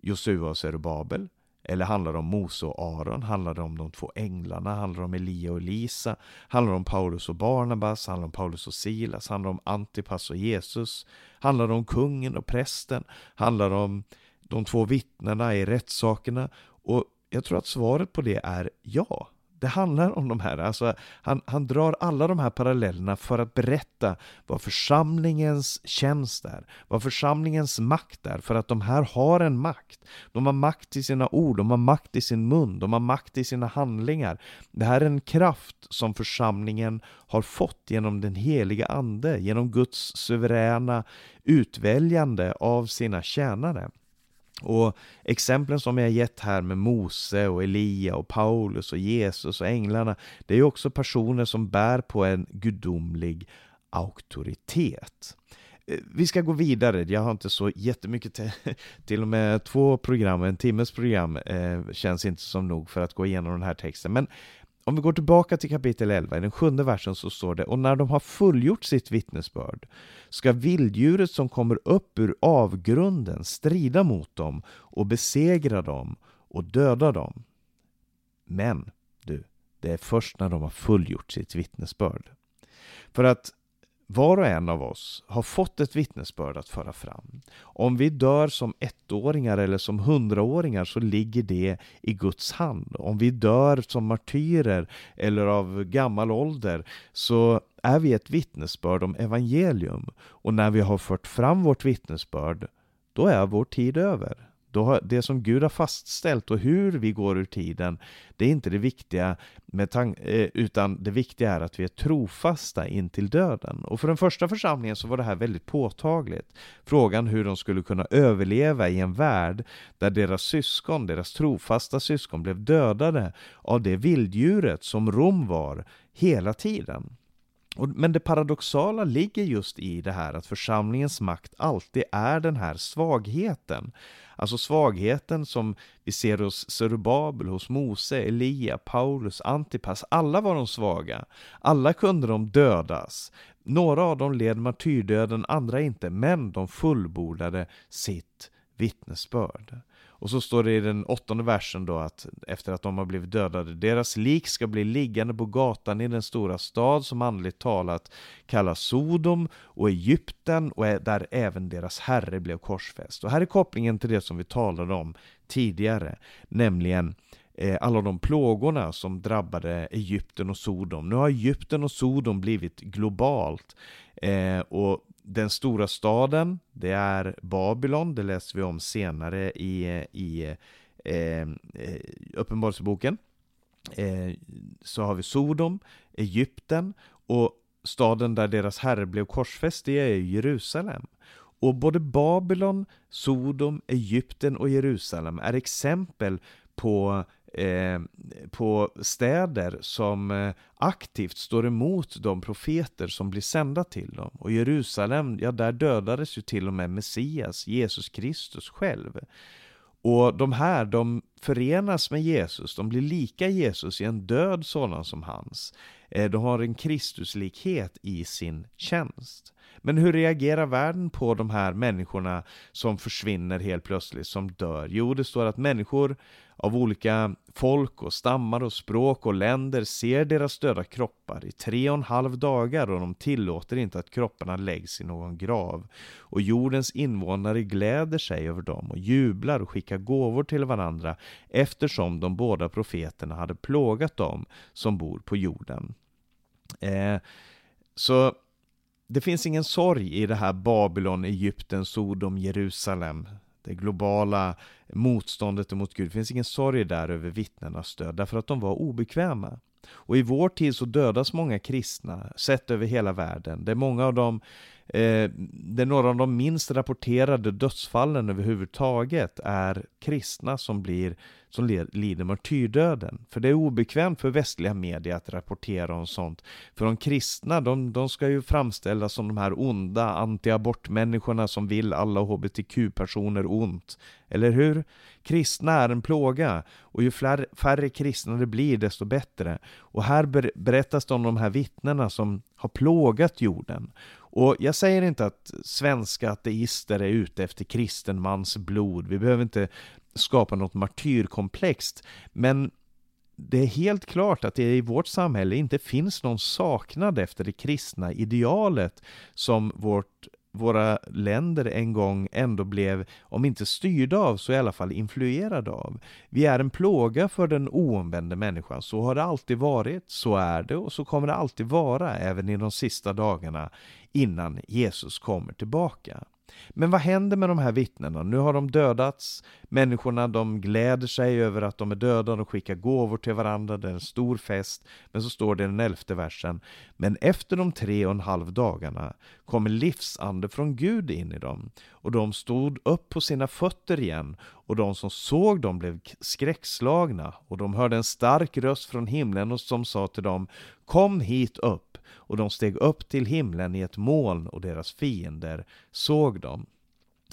Josua och Zerubabel? Eller handlar det om Mose och Aron? Handlar det om de två änglarna? Handlar det om Elia och Elisa? Handlar det om Paulus och Barnabas? Handlar det om Paulus och Silas? Handlar det om Antipas och Jesus? Handlar det om kungen och prästen? Handlar det om de två vittnena i rättssakerna? Och jag tror att svaret på det är ja. Det handlar om de här, alltså han, han drar alla de här parallellerna för att berätta vad församlingens tjänst är, vad församlingens makt är, för att de här har en makt. De har makt i sina ord, de har makt i sin mun, de har makt i sina handlingar. Det här är en kraft som församlingen har fått genom den heliga Ande, genom Guds suveräna utväljande av sina tjänare. Och exemplen som jag gett här med Mose och Elia och Paulus och Jesus och änglarna, det är också personer som bär på en gudomlig auktoritet. Eh, vi ska gå vidare, jag har inte så jättemycket till, (laughs) till och med två program, en timmes program eh, känns inte som nog för att gå igenom den här texten. Men om vi går tillbaka till kapitel 11, i den sjunde versen så står det Och när de har fullgjort sitt vittnesbörd ska vilddjuret som kommer upp ur avgrunden strida mot dem och besegra dem och döda dem. Men, du, det är först när de har fullgjort sitt vittnesbörd. För att var och en av oss har fått ett vittnesbörd att föra fram. Om vi dör som ettåringar eller som hundraåringar så ligger det i Guds hand. Om vi dör som martyrer eller av gammal ålder så är vi ett vittnesbörd om evangelium. Och när vi har fört fram vårt vittnesbörd, då är vår tid över. Då har, det som Gud har fastställt och hur vi går ur tiden, det är inte det viktiga, med eh, utan det viktiga är att vi är trofasta in till döden. Och för den första församlingen så var det här väldigt påtagligt. Frågan hur de skulle kunna överleva i en värld där deras syskon, deras trofasta syskon, blev dödade av det vilddjuret som Rom var hela tiden. Men det paradoxala ligger just i det här att församlingens makt alltid är den här svagheten. Alltså svagheten som vi ser hos Zerubabel, hos Mose, Elia, Paulus, Antipas. Alla var de svaga. Alla kunde de dödas. Några av dem led martyrdöden, andra inte, men de fullbordade sitt vittnesbörd. Och så står det i den åttonde versen då att efter att de har blivit dödade, deras lik ska bli liggande på gatan i den stora stad som andligt talat kallas Sodom och Egypten och där även deras herre blev korsfäst. Och här är kopplingen till det som vi talade om tidigare, nämligen eh, alla de plågorna som drabbade Egypten och Sodom. Nu har Egypten och Sodom blivit globalt eh, och den stora staden, det är Babylon, det läser vi om senare i, i eh, eh, Uppenbarelseboken. Eh, så har vi Sodom, Egypten och staden där deras herre blev korsfäst, det är Jerusalem. Och både Babylon, Sodom, Egypten och Jerusalem är exempel på Eh, på städer som eh, aktivt står emot de profeter som blir sända till dem. Och Jerusalem, ja där dödades ju till och med Messias, Jesus Kristus själv. Och de här, de förenas med Jesus, de blir lika Jesus i en död sådan som hans. Eh, de har en Kristuslikhet i sin tjänst. Men hur reagerar världen på de här människorna som försvinner helt plötsligt, som dör? Jo, det står att människor av olika folk och stammar och språk och länder ser deras döda kroppar i tre och en halv dagar och de tillåter inte att kropparna läggs i någon grav. Och jordens invånare gläder sig över dem och jublar och skickar gåvor till varandra eftersom de båda profeterna hade plågat dem som bor på jorden. Eh, så det finns ingen sorg i det här Babylon, Egypten, Sodom, Jerusalem det globala motståndet mot Gud. Det finns ingen sorg där över vittnenas död, därför att de var obekväma. Och i vår tid så dödas många kristna, sett över hela världen. Det är många av dem Eh, det är några av de minst rapporterade dödsfallen överhuvudtaget är kristna som, blir, som lider martyrdöden. För det är obekvämt för västliga media att rapportera om sånt. För de kristna, de, de ska ju framställas som de här onda antiabortmänniskorna som vill alla hbtq-personer ont. Eller hur? Kristna är en plåga och ju fler, färre kristna det blir desto bättre. Och här berättas det om de här vittnena som har plågat jorden. Och jag säger inte att svenska ateister är ute efter kristen mans blod. Vi behöver inte skapa något martyrkomplext. Men det är helt klart att det i vårt samhälle inte finns någon saknad efter det kristna idealet som vårt våra länder en gång ändå blev, om inte styrda av, så i alla fall influerade av. Vi är en plåga för den oomvända människan. Så har det alltid varit, så är det och så kommer det alltid vara även i de sista dagarna innan Jesus kommer tillbaka. Men vad händer med de här vittnena? Nu har de dödats. Människorna de gläder sig över att de är döda. De skickar gåvor till varandra. Det är en stor fest. Men så står det i den elfte versen. Men efter de tre och en halv dagarna kommer livsande från Gud in i dem. Och de stod upp på sina fötter igen. Och de som såg dem blev skräckslagna. Och de hörde en stark röst från himlen och som sa till dem Kom hit upp och de steg upp till himlen i ett moln och deras fiender såg dem.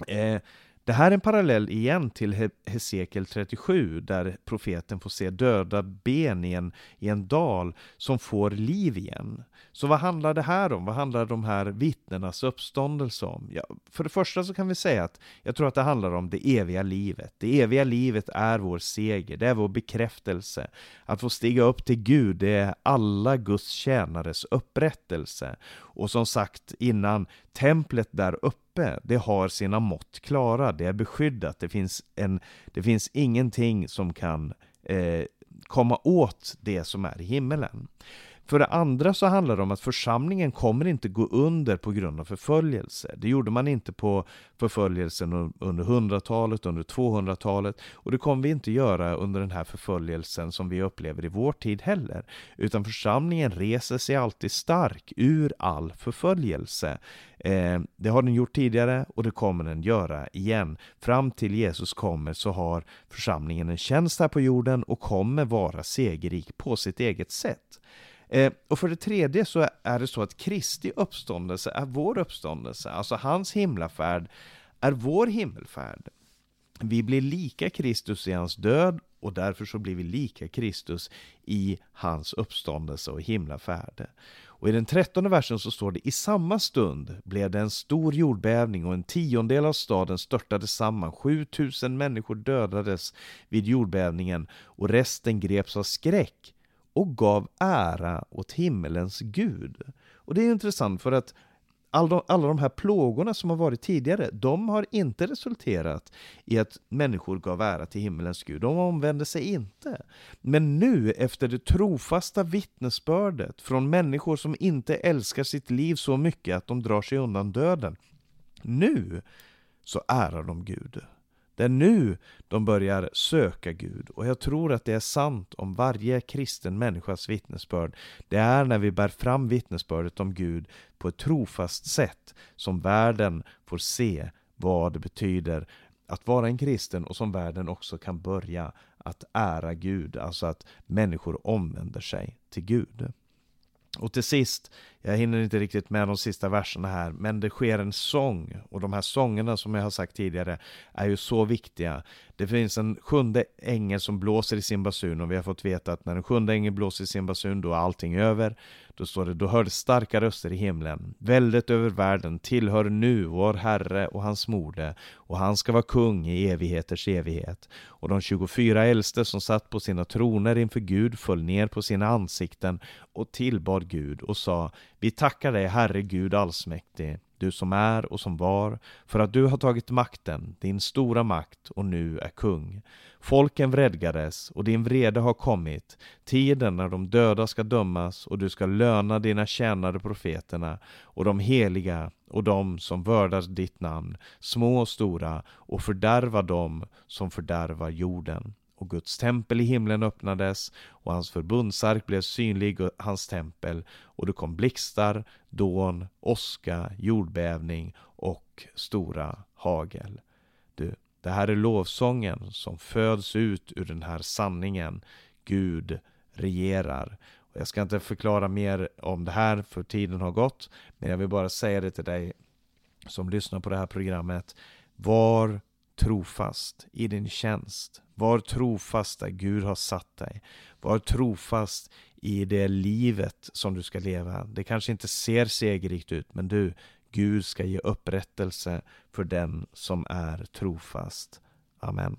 Eh, det här är en parallell igen till Hesekiel 37 där profeten får se döda ben i en, i en dal som får liv igen. Så vad handlar det här om? Vad handlar de här vittnenas uppståndelse om? Ja, för det första så kan vi säga att jag tror att det handlar om det eviga livet. Det eviga livet är vår seger, det är vår bekräftelse. Att få stiga upp till Gud, det är alla Guds tjänares upprättelse. Och som sagt innan, templet där uppe, det har sina mått klara, det är beskyddat, det finns, en, det finns ingenting som kan eh, komma åt det som är i himmelen. För det andra så handlar det om att församlingen kommer inte gå under på grund av förföljelse. Det gjorde man inte på förföljelsen under 100-talet, under 200-talet och det kommer vi inte göra under den här förföljelsen som vi upplever i vår tid heller. Utan församlingen reser sig alltid stark ur all förföljelse. Eh, det har den gjort tidigare och det kommer den göra igen. Fram till Jesus kommer så har församlingen en tjänst här på jorden och kommer vara segerrik på sitt eget sätt. Eh, och för det tredje så är det så att Kristi uppståndelse är vår uppståndelse, alltså hans himlafärd är vår himmelfärd. Vi blir lika Kristus i hans död och därför så blir vi lika Kristus i hans uppståndelse och himlafärde. Och i den trettonde versen så står det i samma stund blev det en stor jordbävning och en tiondel av staden störtade samman. 7000 människor dödades vid jordbävningen och resten greps av skräck och gav ära åt himmelens Gud. Och det är intressant för att all de, alla de här plågorna som har varit tidigare, de har inte resulterat i att människor gav ära till himmelens Gud. De omvände sig inte. Men nu, efter det trofasta vittnesbördet från människor som inte älskar sitt liv så mycket att de drar sig undan döden, nu så ärar de Gud. Det är nu de börjar söka Gud och jag tror att det är sant om varje kristen människas vittnesbörd. Det är när vi bär fram vittnesbördet om Gud på ett trofast sätt som världen får se vad det betyder att vara en kristen och som världen också kan börja att ära Gud, alltså att människor omvänder sig till Gud. Och till sist, jag hinner inte riktigt med de sista verserna här, men det sker en sång. Och de här sångerna som jag har sagt tidigare är ju så viktiga. Det finns en sjunde ängel som blåser i sin basun och vi har fått veta att när den sjunde ängeln blåser i sin basun då är allting över. Då står det, då hördes starka röster i himlen. Väldet över världen tillhör nu vår Herre och hans mode och han ska vara kung i evigheters evighet. Och de 24 äldste som satt på sina troner inför Gud föll ner på sina ansikten och tillbad Gud och sa vi tackar dig Herre Gud allsmäktig du som är och som var, för att du har tagit makten, din stora makt, och nu är kung. Folken vredgades, och din vrede har kommit, tiden när de döda ska dömas, och du ska löna dina tjänare profeterna, och de heliga, och de som vördar ditt namn, små och stora, och fördärva dem som fördärvar jorden och Guds tempel i himlen öppnades och hans förbundsark blev synlig och hans tempel och det kom blixtar, dån, åska, jordbävning och stora hagel. Du, det här är lovsången som föds ut ur den här sanningen. Gud regerar. Jag ska inte förklara mer om det här för tiden har gått, men jag vill bara säga det till dig som lyssnar på det här programmet. Var trofast i din tjänst. Var trofast där Gud har satt dig. Var trofast i det livet som du ska leva. Det kanske inte ser segerrikt ut, men du, Gud ska ge upprättelse för den som är trofast. Amen.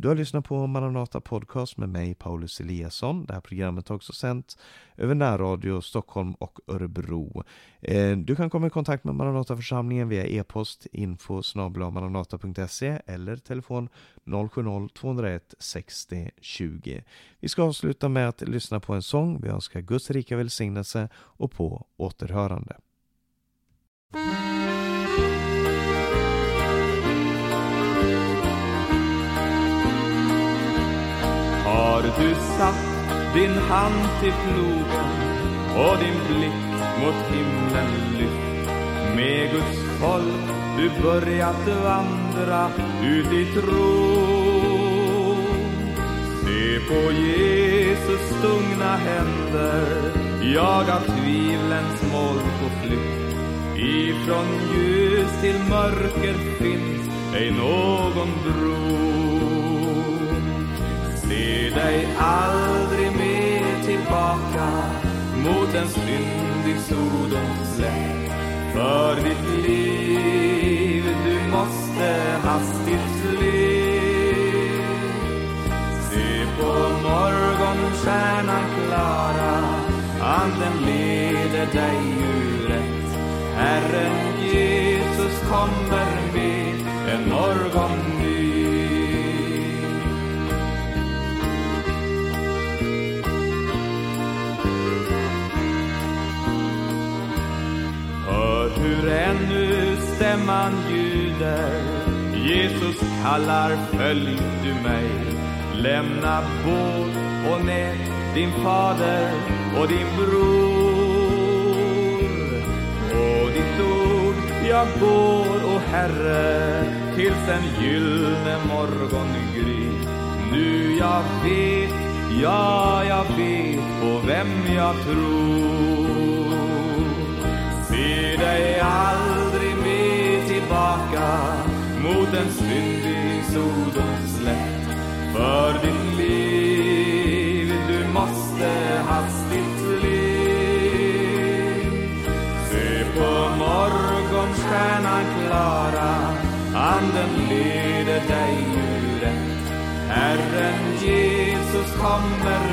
Du har lyssnat på Maranata Podcast med mig, Paulus Eliasson. Det här programmet har också sänts över närradio Stockholm och Örebro. Eh, du kan komma i kontakt med Maranata-församlingen via e-post info maranata.se eller telefon 070-201 60 20. Vi ska avsluta med att lyssna på en sång. Vi önskar Guds rika välsignelse och på återhörande. Har du satt din hand till plogen och din blick mot himlen lyft. Med Guds folk du börjat vandra ut i tro Se på Jesus stungna händer jaga tvivlens mål på flykt. Ifrån ljus till mörker finns ej någon bro. Se dig aldrig mer tillbaka mot en syndig Sodoms släkt. För ditt liv du måste hastigt fly. Se på morgonstjärnan klara, anden leder dig ur rätt. Herren Jesus kommer med en morgon hur ännu stämman ljuder Jesus kallar, följ du mig. Lämna båt och nät, din fader och din bror. Och ditt ord jag går, o Herre tills en gyllne morgon gryr. Nu jag vet, ja jag vet på vem jag tror. En syndig Sodoms slätt. För ditt liv du måste hastigt fly. Se på morgonstjärnan klara, anden leder dig nu rätt. Herren Jesus kommer